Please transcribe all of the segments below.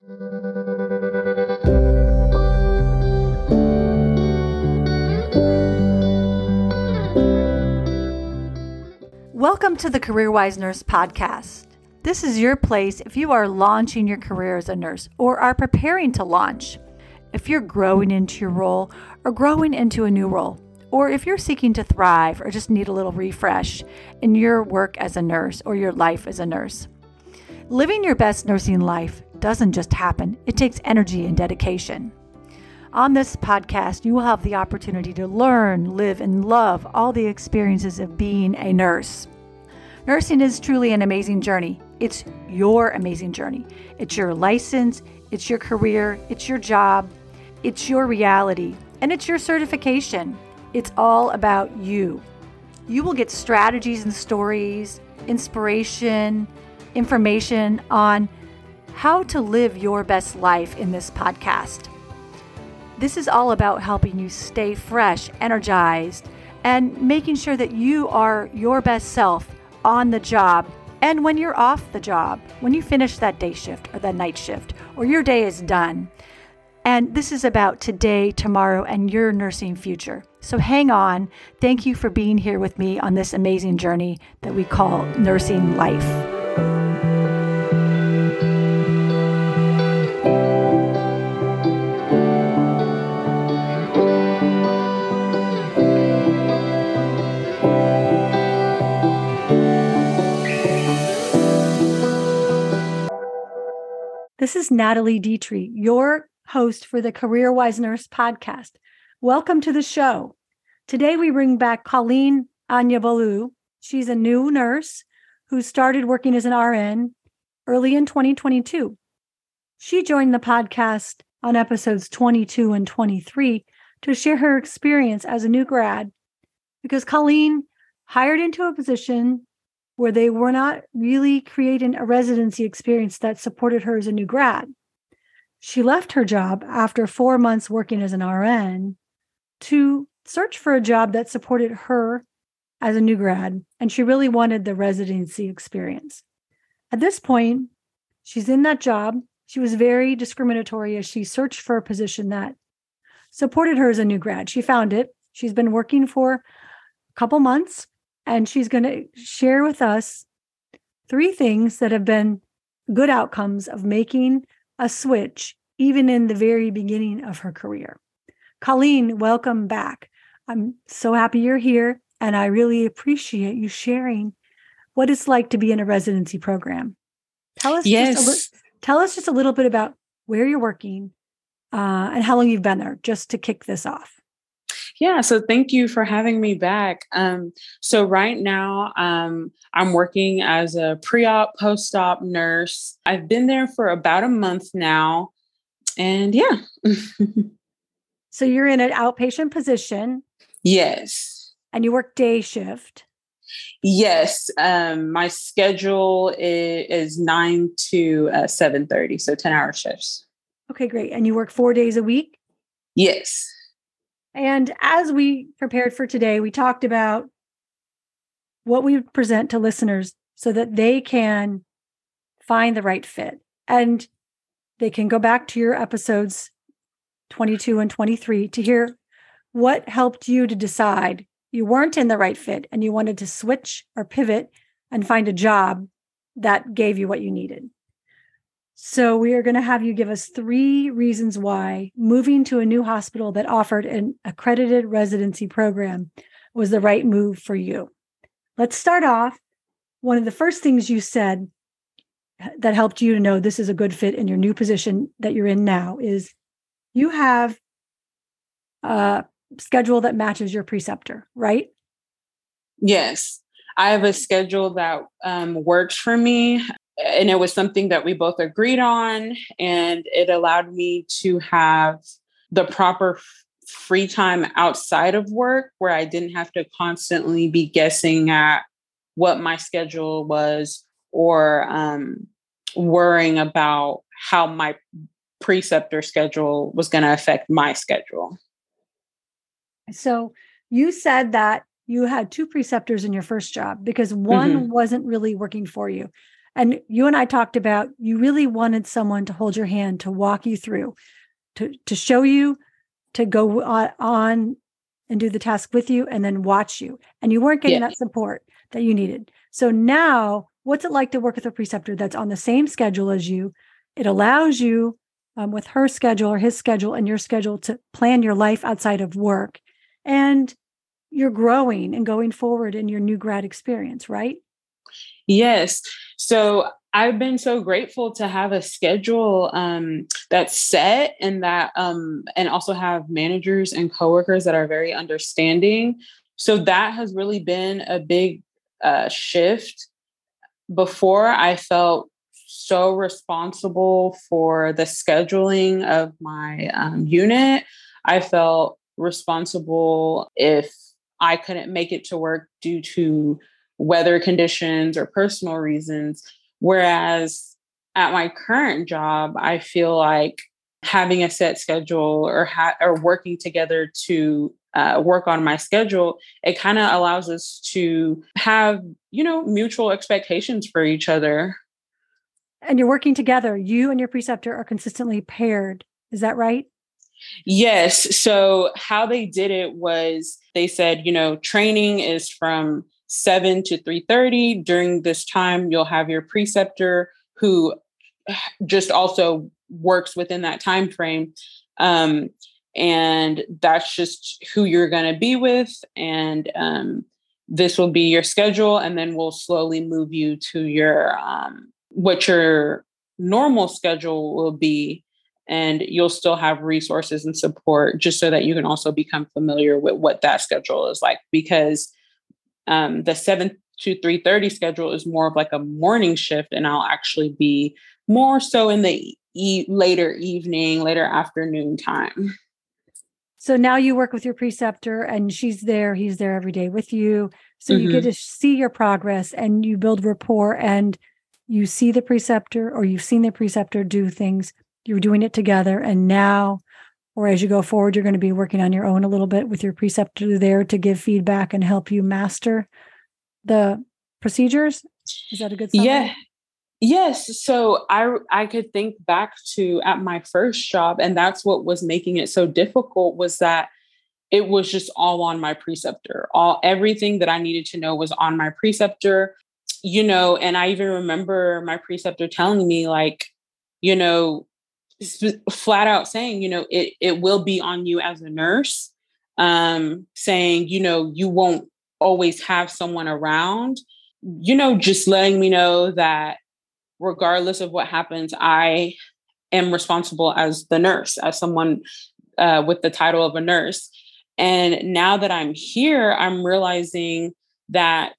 Welcome to the CareerWise Nurse Podcast. This is your place if you are launching your career as a nurse or are preparing to launch, if you're growing into your role or growing into a new role, or if you're seeking to thrive or just need a little refresh in your work as a nurse or your life as a nurse. Living your best nursing life doesn't just happen, it takes energy and dedication. On this podcast, you will have the opportunity to learn, live, and love all the experiences of being a nurse. Nursing is truly an amazing journey. It's your amazing journey. It's your license, it's your career, it's your job, it's your reality, and it's your certification. It's all about you. You will get strategies and stories, inspiration, information on how to live your best life in this podcast. This is all about helping you stay fresh, energized, and making sure that you are your best self on the job and when you're off the job, when you finish that day shift or that night shift, or your day is done. And this is about today, tomorrow, and your nursing future. So hang on. Thank you for being here with me on this amazing journey that we call nursing life. This is Natalie D'Itri, your host for the CareerWise Nurse podcast. Welcome to the show. Today we bring back Colleen Anyabolu. She's a new nurse who started working as an RN early in 2022. She joined the podcast on episodes 22 and 23 to share her experience as a new grad because Colleen hired into a position where they were not really creating a residency experience that supported her as a new grad. She left her job after four months working as an RN to search for a job that supported her as a new grad, and she really wanted the residency experience. At this point, she's in that job. She was very discriminatory as she searched for a position that supported her as a new grad. She found it. She's been working for a couple months and she's going to share with us three things that have been good outcomes of making a switch, even in the very beginning of her career. Colleen, welcome back. I'm so happy you're here, and I really appreciate you sharing what it's like to be in a residency program. Tell us, yes. just a li- tell us just a little bit about where you're working uh, and how long you've been there, just to kick this off. Yeah, so thank you for having me back. Um, so right now, um, I'm working as a pre-op, post-op nurse. I've been there for about a month now, and yeah. so you're in an outpatient position. Yes. And you work day shift. Yes, um, my schedule is, is nine to uh, seven thirty, so ten hour shifts. Okay, great. And you work four days a week. Yes. And as we prepared for today, we talked about what we present to listeners so that they can find the right fit. And they can go back to your episodes 22 and 23 to hear what helped you to decide you weren't in the right fit and you wanted to switch or pivot and find a job that gave you what you needed. So, we are going to have you give us three reasons why moving to a new hospital that offered an accredited residency program was the right move for you. Let's start off. One of the first things you said that helped you to know this is a good fit in your new position that you're in now is you have a schedule that matches your preceptor, right? Yes. I have a schedule that um, works for me and it was something that we both agreed on and it allowed me to have the proper free time outside of work where i didn't have to constantly be guessing at what my schedule was or um, worrying about how my preceptor schedule was going to affect my schedule so you said that you had two preceptors in your first job because one mm-hmm. wasn't really working for you And you and I talked about you really wanted someone to hold your hand, to walk you through, to, to show you, to go on and do the task with you and then watch you. And you weren't getting yeah. that support that you needed. So now, what's it like to work with a preceptor that's on the same schedule as you? It allows you, um, with her schedule or his schedule and your schedule, to plan your life outside of work. And you're growing and going forward in your new grad experience, right? Yes. So I've been so grateful to have a schedule um, that's set and that, um, and also have managers and coworkers that are very understanding. So that has really been a big uh, shift. Before, I felt so responsible for the scheduling of my um, unit. I felt responsible if I couldn't make it to work due to weather conditions or personal reasons. Whereas at my current job, I feel like having a set schedule or ha- or working together to uh, work on my schedule, it kind of allows us to have you know mutual expectations for each other. And you're working together. You and your preceptor are consistently paired. Is that right? Yes. So how they did it was they said, you know, training is from 7 to 3:30 during this time you'll have your preceptor who just also works within that time frame um, and that's just who you're going to be with and um, this will be your schedule and then we'll slowly move you to your um, what your normal schedule will be. And you'll still have resources and support just so that you can also become familiar with what that schedule is like because um, the 7 to 3.30 schedule is more of like a morning shift and i'll actually be more so in the e- later evening later afternoon time so now you work with your preceptor and she's there he's there every day with you so mm-hmm. you get mm-hmm. to see your progress and you build rapport and you see the preceptor or you've seen the preceptor do things you're doing it together and now or as you go forward, you're going to be working on your own a little bit with your preceptor there to give feedback and help you master the procedures. Is that a good summary? Yeah. Yes. So I I could think back to at my first job, and that's what was making it so difficult was that it was just all on my preceptor. All everything that I needed to know was on my preceptor. You know, and I even remember my preceptor telling me, like, you know, flat out saying, you know, it it will be on you as a nurse. Um, saying, you know, you won't always have someone around. You know, just letting me know that regardless of what happens, I am responsible as the nurse, as someone uh, with the title of a nurse. And now that I'm here, I'm realizing that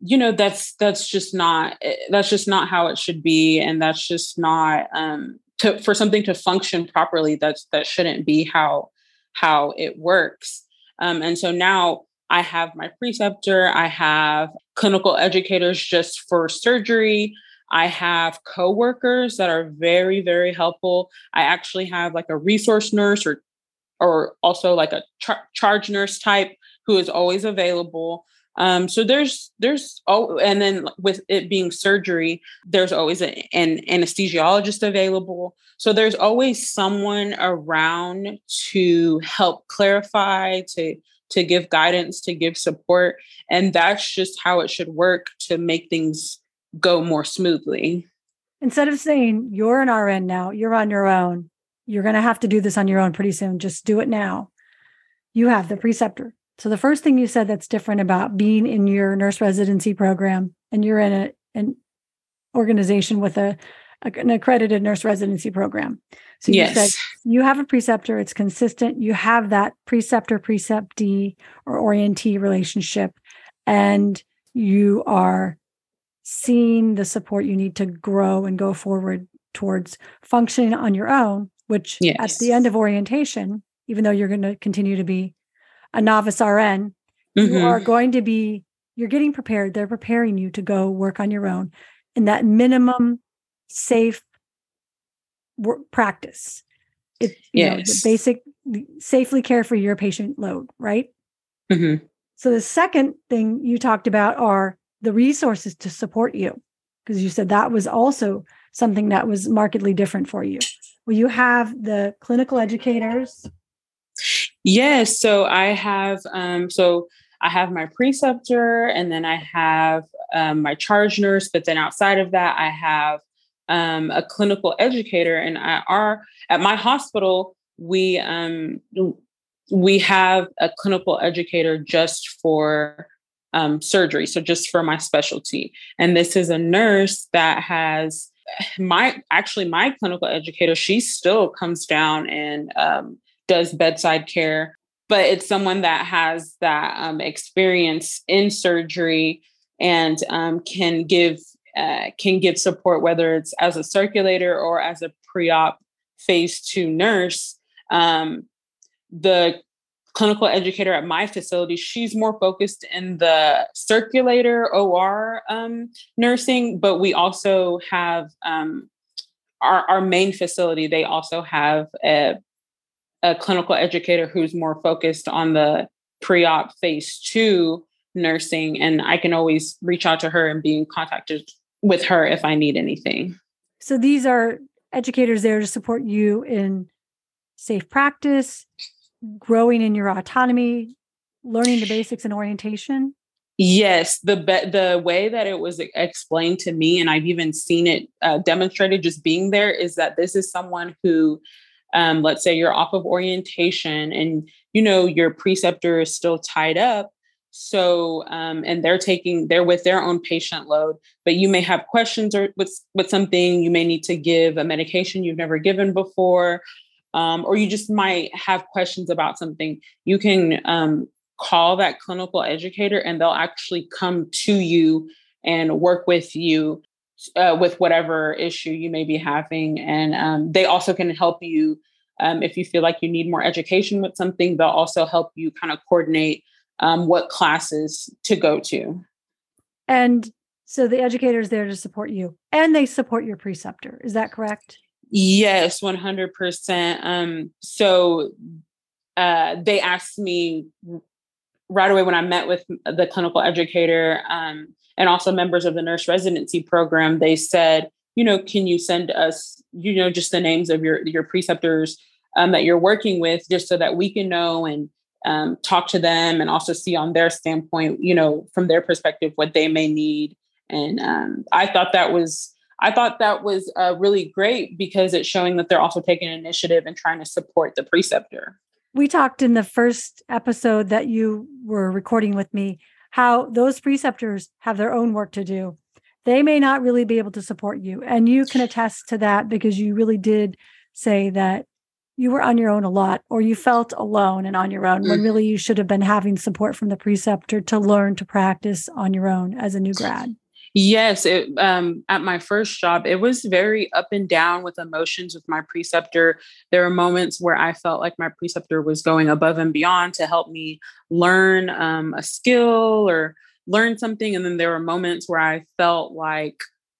you know that's that's just not eh, that's just not how it should be and that's just not um to for something to function properly that's that shouldn't be how how it works. Um, and so now i have my preceptor i have clinical educators just for surgery i have coworkers that are very very helpful. I actually have like a resource nurse or or also like a char- charge nurse type who is always available um, so there's there's oh, and then with it being surgery, there's always a, an anesthesiologist available. So there's always someone around to help clarify, to to give guidance, to give support, and that's just how it should work to make things go more smoothly. Instead of saying you're an RN now, you're on your own. You're going to have to do this on your own pretty soon. Just do it now. You have the preceptor so the first thing you said that's different about being in your nurse residency program and you're in a, an organization with a, a an accredited nurse residency program. So you yes. said you have a preceptor, it's consistent, you have that preceptor preceptee or orientee relationship and you are seeing the support you need to grow and go forward towards functioning on your own, which yes. at the end of orientation, even though you're going to continue to be a novice RN, mm-hmm. you are going to be, you're getting prepared. They're preparing you to go work on your own in that minimum safe work practice. It, you yes. know, the basic safely care for your patient load, right? Mm-hmm. So the second thing you talked about are the resources to support you. because you said that was also something that was markedly different for you. Well, you have the clinical educators. Yes. So I have, um, so I have my preceptor and then I have um, my charge nurse. But then outside of that, I have um, a clinical educator. And I are at my hospital, we um, we have a clinical educator just for um, surgery, so just for my specialty. And this is a nurse that has my actually my clinical educator. She still comes down and um, does bedside care, but it's someone that has that um, experience in surgery and um, can give uh, can give support whether it's as a circulator or as a pre-op phase two nurse. Um, the clinical educator at my facility, she's more focused in the circulator OR um, nursing, but we also have um, our, our main facility, they also have a, a clinical educator who's more focused on the pre op phase two nursing. And I can always reach out to her and be in contact with her if I need anything. So these are educators there to support you in safe practice, growing in your autonomy, learning the basics and orientation? Yes, the be- the way that it was explained to me, and I've even seen it uh, demonstrated just being there, is that this is someone who, um, let's say, you're off of orientation, and you know your preceptor is still tied up, so um, and they're taking they're with their own patient load, but you may have questions or with with something, you may need to give a medication you've never given before, um, or you just might have questions about something, you can um, call that clinical educator and they'll actually come to you and work with you uh, with whatever issue you may be having. And um, they also can help you um, if you feel like you need more education with something, they'll also help you kind of coordinate um, what classes to go to. And so the educator is there to support you and they support your preceptor. Is that correct? Yes, 100%. Um, so uh, they asked me right away when I met with the clinical educator um, and also members of the nurse residency program, they said, you know, can you send us, you know, just the names of your your preceptors um, that you're working with, just so that we can know and um, talk to them and also see on their standpoint, you know, from their perspective, what they may need. And um, I thought that was I thought that was uh, really great because it's showing that they're also taking initiative and trying to support the preceptor. We talked in the first episode that you were recording with me how those preceptors have their own work to do. They may not really be able to support you. And you can attest to that because you really did say that you were on your own a lot or you felt alone and on your own when mm. really you should have been having support from the preceptor to learn to practice on your own as a new grad. Yes, it, um, at my first job, it was very up and down with emotions with my preceptor. There were moments where I felt like my preceptor was going above and beyond to help me learn um, a skill or learn something. And then there were moments where I felt like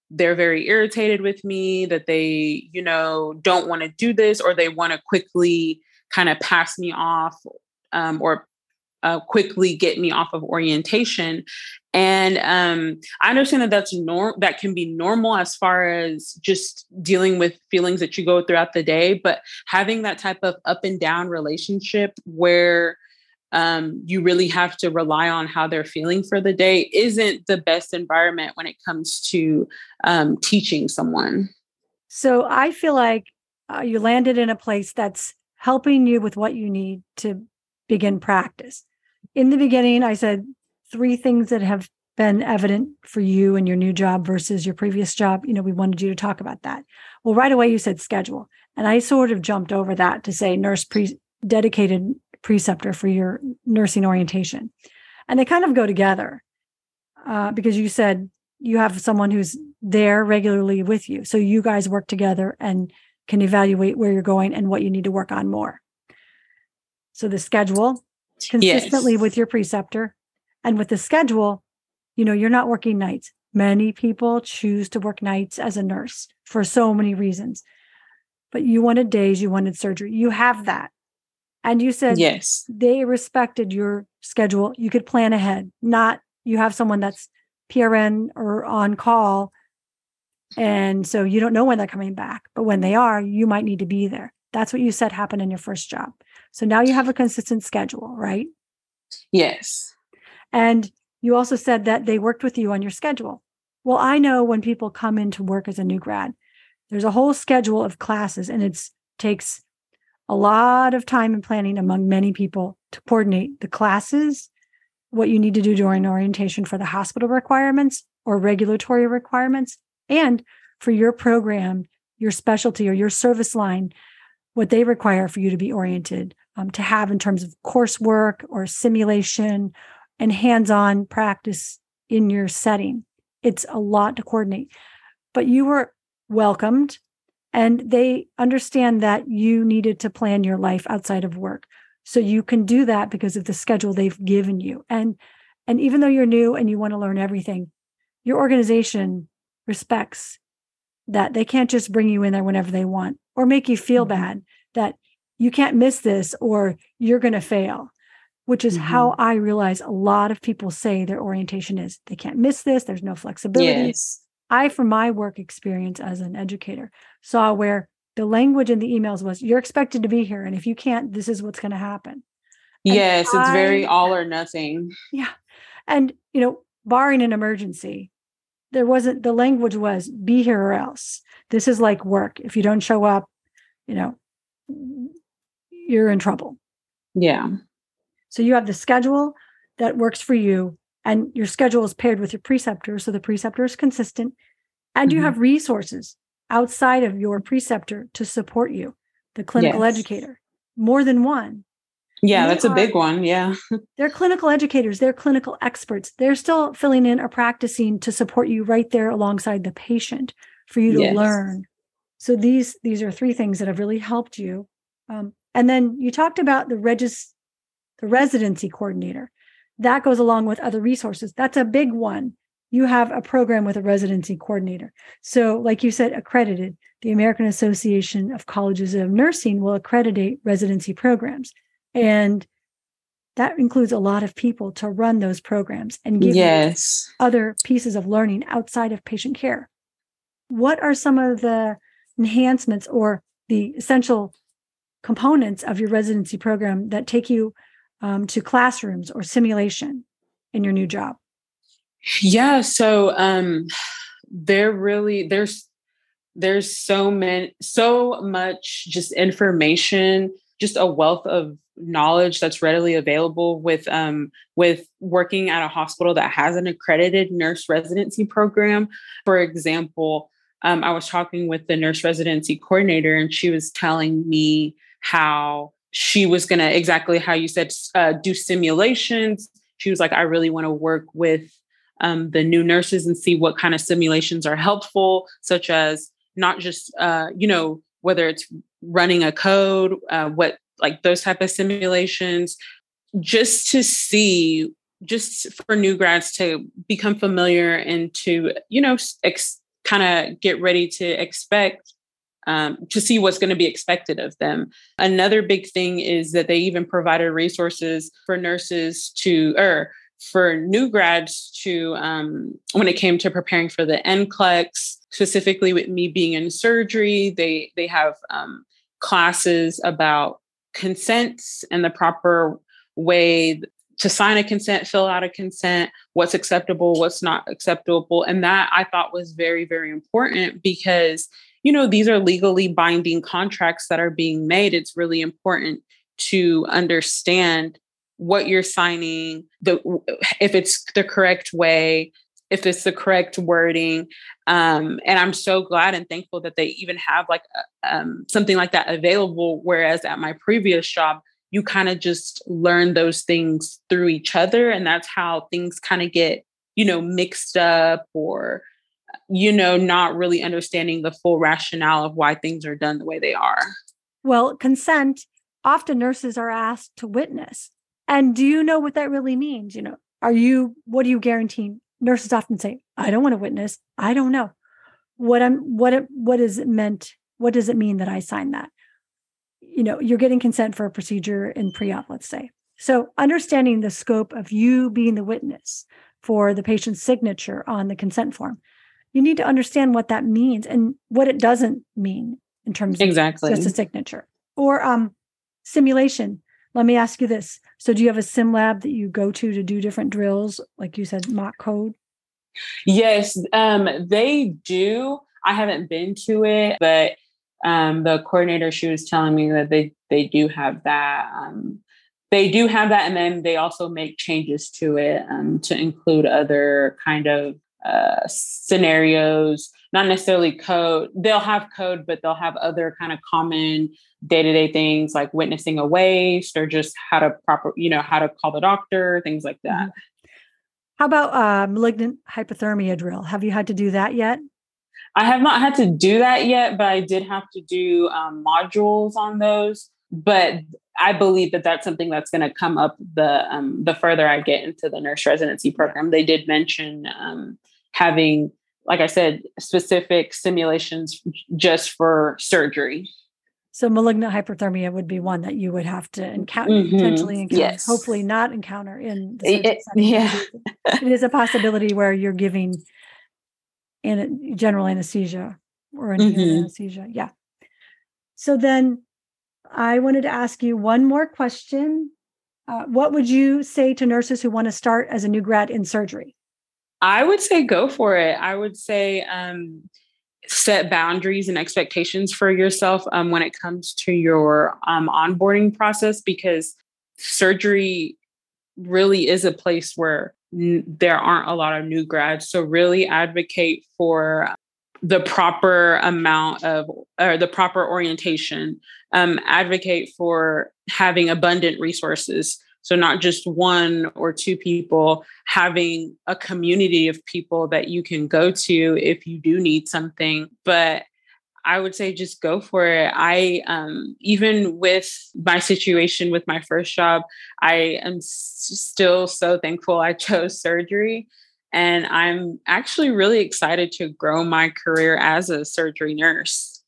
they're very irritated with me, that they, you know, don't want to do this or they want to quickly kind of pass me off um, or uh, quickly get me off of orientation. And um, I understand that that's norm that can be normal as far as just dealing with feelings that you go throughout the day, but having that type of up and down relationship where um, you really have to rely on how they're feeling for the day isn't the best environment when it comes to um, teaching someone. So I feel like uh, you landed in a place that's helping you with what you need to begin practice in the beginning, I said three things that have been evident for you and your new job versus your previous job. You know, we wanted you to talk about that. Well, right away, you said schedule. And I sort of jumped over that to say nurse pre- dedicated preceptor for your nursing orientation. And they kind of go together uh, because you said you have someone who's there regularly with you. So you guys work together and can evaluate where you're going and what you need to work on more. So the schedule, consistently yes. with your preceptor and with the schedule, you know, you're not working nights. Many people choose to work nights as a nurse for so many reasons. But you wanted days, you wanted surgery. You have that. And you said yes. They respected your schedule. You could plan ahead, not you have someone that's PRN or on call mm-hmm. And so you don't know when they're coming back, but when they are, you might need to be there. That's what you said happened in your first job. So now you have a consistent schedule, right? Yes. And you also said that they worked with you on your schedule. Well, I know when people come in to work as a new grad, there's a whole schedule of classes and it takes a lot of time and planning among many people to coordinate the classes, what you need to do during orientation for the hospital requirements or regulatory requirements, and for your program, your specialty, or your service line, what they require for you to be oriented um, to have in terms of coursework or simulation and hands on practice in your setting. It's a lot to coordinate, but you were welcomed and they understand that you needed to plan your life outside of work. So you can do that because of the schedule they've given you. And and even though you're new and you want to learn everything, your organization respects that they can't just bring you in there whenever they want or make you feel mm-hmm. bad that you can't miss this or you're going to fail which is mm-hmm. how i realize a lot of people say their orientation is they can't miss this there's no flexibility yes. i from my work experience as an educator saw where the language in the emails was you're expected to be here and if you can't this is what's going to happen yes it's very all or nothing yeah and you know barring an emergency there wasn't the language was be here or else. This is like work. If you don't show up you know you're in trouble. Yeah. So you have the schedule that works for you and your schedule is paired with your preceptor so the preceptor is consistent and mm-hmm. you have resources outside of your preceptor to support you the clinical yes. educator. More than one yeah, that's are, a big one. Yeah. they're clinical educators, they're clinical experts. They're still filling in or practicing to support you right there alongside the patient for you to yes. learn. So these these are three things that have really helped you. Um, and then you talked about the regis the residency coordinator. That goes along with other resources. That's a big one. You have a program with a residency coordinator. So, like you said, accredited. The American Association of Colleges of Nursing will accreditate residency programs. And that includes a lot of people to run those programs and give yes. other pieces of learning outside of patient care. What are some of the enhancements or the essential components of your residency program that take you um, to classrooms or simulation in your new job? Yeah, so um, there really there's there's so many so much just information, just a wealth of knowledge that's readily available with um, with working at a hospital that has an accredited nurse residency program. For example, um, I was talking with the nurse residency coordinator, and she was telling me how she was going to exactly how you said uh, do simulations. She was like, I really want to work with um, the new nurses and see what kind of simulations are helpful, such as not just uh, you know whether it's running a code, uh, what like those type of simulations just to see just for new grads to become familiar and to you know ex- kind of get ready to expect um, to see what's going to be expected of them. Another big thing is that they even provided resources for nurses to or for new grads to um, when it came to preparing for the NCLEX, specifically with me being in surgery they they have um, classes about consents and the proper way to sign a consent, fill out a consent, what's acceptable, what's not acceptable. And that I thought was very, very important because, you know, these are legally binding contracts that are being made. It's really important to understand what you're signing, the if it's the correct way, if it's the correct wording. Um, and I'm so glad and thankful that they even have like uh, um, something like that available. Whereas at my previous job, you kind of just learn those things through each other. And that's how things kind of get, you know, mixed up or, you know, not really understanding the full rationale of why things are done the way they are. Well, consent, often nurses are asked to witness. And do you know what that really means? You know, are you, what are you guaranteeing? Nurses often say, I don't want to witness. I don't know. What I'm what it what is it meant? What does it mean that I signed that? You know, you're getting consent for a procedure in pre-op, let's say. So understanding the scope of you being the witness for the patient's signature on the consent form, you need to understand what that means and what it doesn't mean in terms exactly. of just a signature or um, simulation. Let me ask you this. So, do you have a sim lab that you go to to do different drills? Like you said, mock code? Yes, um, they do. I haven't been to it, but um, the coordinator, she was telling me that they, they do have that. Um, they do have that. And then they also make changes to it um, to include other kind of uh, scenarios, not necessarily code. They'll have code, but they'll have other kind of common day-to-day things like witnessing a waste or just how to proper, you know, how to call the doctor, things like that. Mm-hmm. How about uh, malignant hyperthermia drill? Have you had to do that yet? I have not had to do that yet, but I did have to do um, modules on those. But I believe that that's something that's going to come up the um, the further I get into the nurse residency program. They did mention um, having, like I said, specific simulations just for surgery. So malignant hyperthermia would be one that you would have to encounter, mm-hmm. potentially encounter, yes. hopefully not encounter in the it, yeah. it is a possibility where you're giving in general anesthesia or mm-hmm. anesthesia. Yeah. So then I wanted to ask you one more question. Uh, what would you say to nurses who want to start as a new grad in surgery? I would say go for it. I would say um, set boundaries and expectations for yourself um, when it comes to your um, onboarding process because surgery really is a place where n- there aren't a lot of new grads. So, really advocate for the proper amount of or the proper orientation um, advocate for having abundant resources so not just one or two people having a community of people that you can go to if you do need something but I would say just go for it. I um, even with my situation with my first job, I am s- still so thankful I chose surgery and I'm actually really excited to grow my career as a surgery nurse.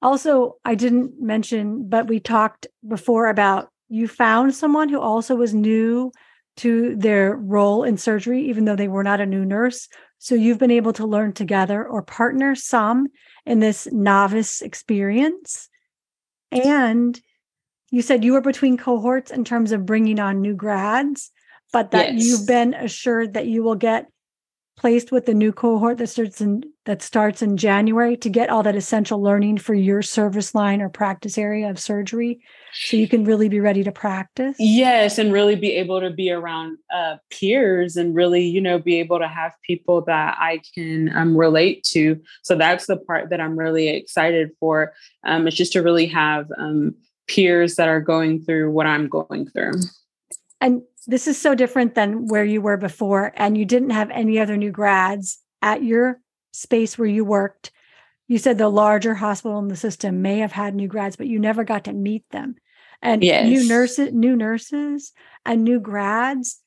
Also, I didn't mention, but we talked before about you found someone who also was new to their role in surgery, even though they were not a new nurse. So you've been able to learn together or partner some in this novice experience. And you said you were between cohorts in terms of bringing on new grads, but that yes. you've been assured that you will get placed with the new cohort that starts in that starts in January to get all that essential learning for your service line or practice area of surgery so you can really be ready to practice? Yes and really be able to be around uh, peers and really you know be able to have people that i can um, relate to. So that's the part that i'm really excited for um, it's just to really have um, peers that are going through what i'm going through and this is so different than where you were before and you didn't have any other new grads at your space where you worked you said the larger hospital in the system may have had new grads but you never got to meet them and yes. new nurses new nurses and new grads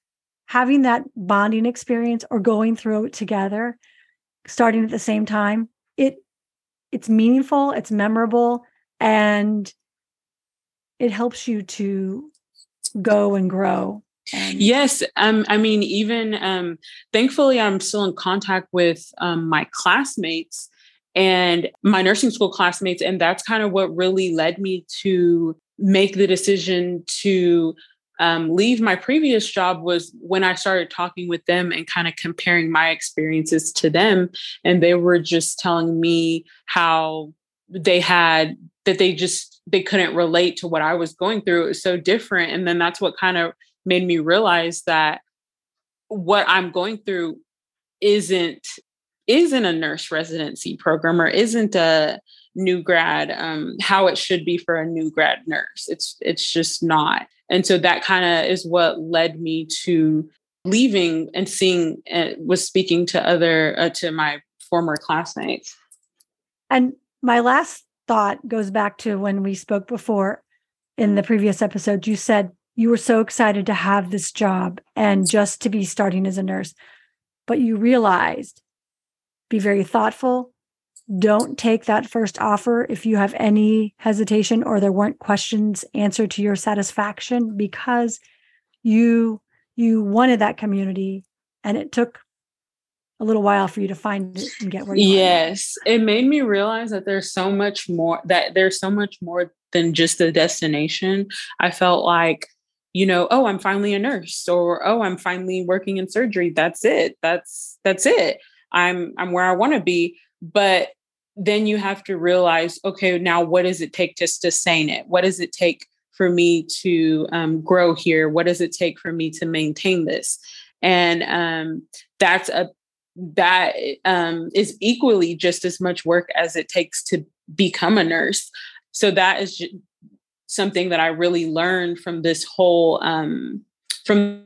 having that bonding experience or going through it together starting at the same time it it's meaningful it's memorable and it helps you to go and grow. And yes, um, I mean, even um, thankfully, I'm still in contact with um, my classmates and my nursing school classmates, and that's kind of what really led me to make the decision to um, leave my previous job was when I started talking with them and kind of comparing my experiences to them, and they were just telling me how they had that they just they couldn't relate to what I was going through. It was so different, and then that's what kind of made me realize that what I'm going through isn't isn't a nurse residency program or isn't a new grad um, how it should be for a new grad nurse. It's it's just not. And so that kind of is what led me to leaving and seeing uh, was speaking to other uh, to my former classmates. And my last thought goes back to when we spoke before in the mm-hmm. previous episode. You said you were so excited to have this job and just to be starting as a nurse, but you realized be very thoughtful. Don't take that first offer if you have any hesitation or there weren't questions answered to your satisfaction because you you wanted that community and it took a little while for you to find it and get where you yes it made me realize that there's so much more that there's so much more than just the destination. I felt like you know oh i'm finally a nurse or oh i'm finally working in surgery. That's it. That's that's it. I'm i'm where i want to be. But then you have to realize okay now what does it take to sustain it? What does it take for me to um, grow here? What does it take for me to maintain this? And um, that's a that um, is equally just as much work as it takes to become a nurse. So that is something that I really learned from this whole um, from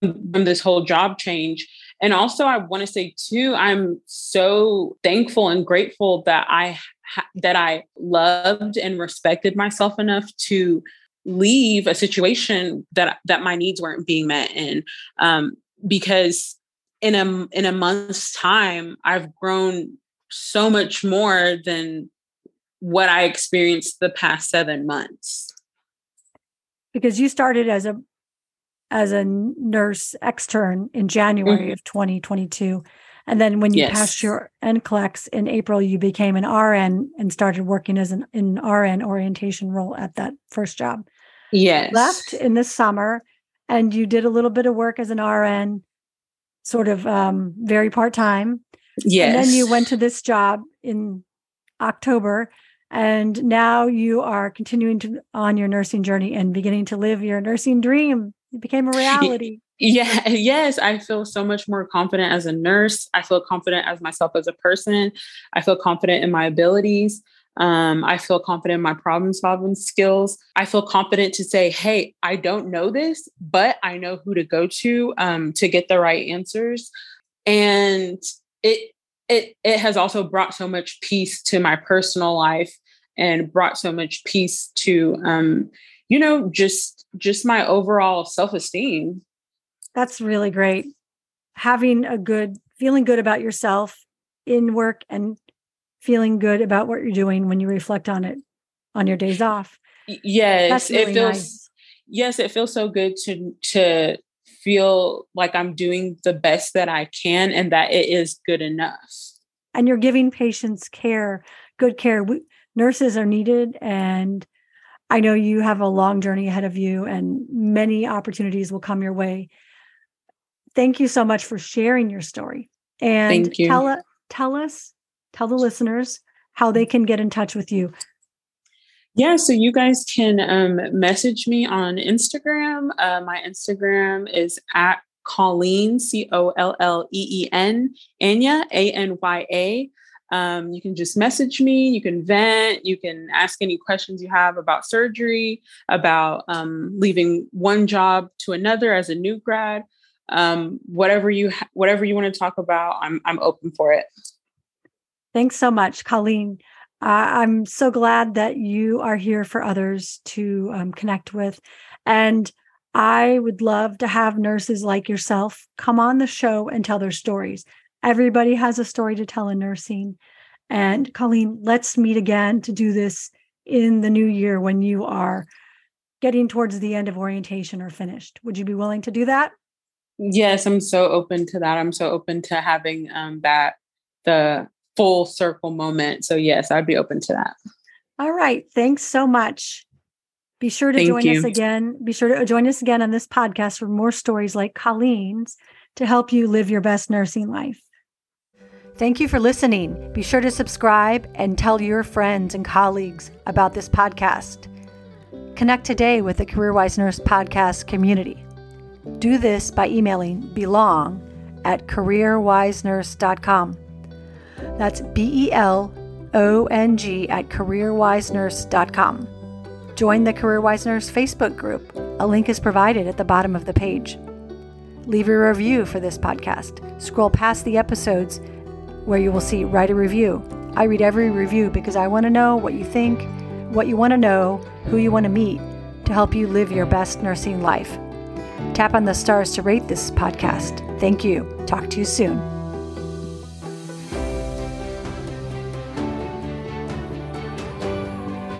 from this whole job change. And also, I want to say too, I'm so thankful and grateful that I ha- that I loved and respected myself enough to leave a situation that that my needs weren't being met in, um, because in a in a month's time i've grown so much more than what i experienced the past 7 months because you started as a as a nurse extern in january mm-hmm. of 2022 and then when you yes. passed your NCLEX in April, you became an RN and started working as an in RN orientation role at that first job. Yes. Left in the summer and you did a little bit of work as an RN sort of um, very part time. Yes. And then you went to this job in October, and now you are continuing to on your nursing journey and beginning to live your nursing dream. It became a reality. Yeah, yes, I feel so much more confident as a nurse. I feel confident as myself as a person. I feel confident in my abilities. Um, I feel confident in my problem solving skills. I feel confident to say, hey, I don't know this, but I know who to go to um, to get the right answers. And it it it has also brought so much peace to my personal life and brought so much peace to um, you know, just just my overall self-esteem. That's really great. Having a good feeling good about yourself in work and feeling good about what you're doing when you reflect on it on your days off. Yes, really it feels nice. yes, it feels so good to to feel like I'm doing the best that I can and that it is good enough. And you're giving patients care, good care. We, nurses are needed and I know you have a long journey ahead of you and many opportunities will come your way. Thank you so much for sharing your story. And tell uh, tell us tell the listeners how they can get in touch with you. Yeah, so you guys can um, message me on Instagram. Uh, my Instagram is at Colleen, C O L L E E N, Anya, A N Y A. Um, you can just message me, you can vent, you can ask any questions you have about surgery, about um, leaving one job to another as a new grad. Um, whatever you ha- whatever you want to talk about, I'm I'm open for it. Thanks so much, Colleen. Uh, I'm so glad that you are here for others to um, connect with. And I would love to have nurses like yourself come on the show and tell their stories. Everybody has a story to tell in nursing. And Colleen, let's meet again to do this in the new year when you are getting towards the end of orientation or finished. Would you be willing to do that? Yes, I'm so open to that. I'm so open to having um, that the full circle moment. So yes, I'd be open to that. All right. Thanks so much. Be sure to Thank join you. us again. Be sure to uh, join us again on this podcast for more stories like Colleen's to help you live your best nursing life. Thank you for listening. Be sure to subscribe and tell your friends and colleagues about this podcast. Connect today with the CareerWise Nurse podcast community. Do this by emailing belong at careerwisenurse.com. That's B E L O N G at careerwisenurse.com. Join the CareerWise Nurse Facebook group. A link is provided at the bottom of the page. Leave a review for this podcast. Scroll past the episodes where you will see Write a Review. I read every review because I want to know what you think, what you want to know, who you want to meet to help you live your best nursing life. Tap on the stars to rate this podcast. Thank you. Talk to you soon.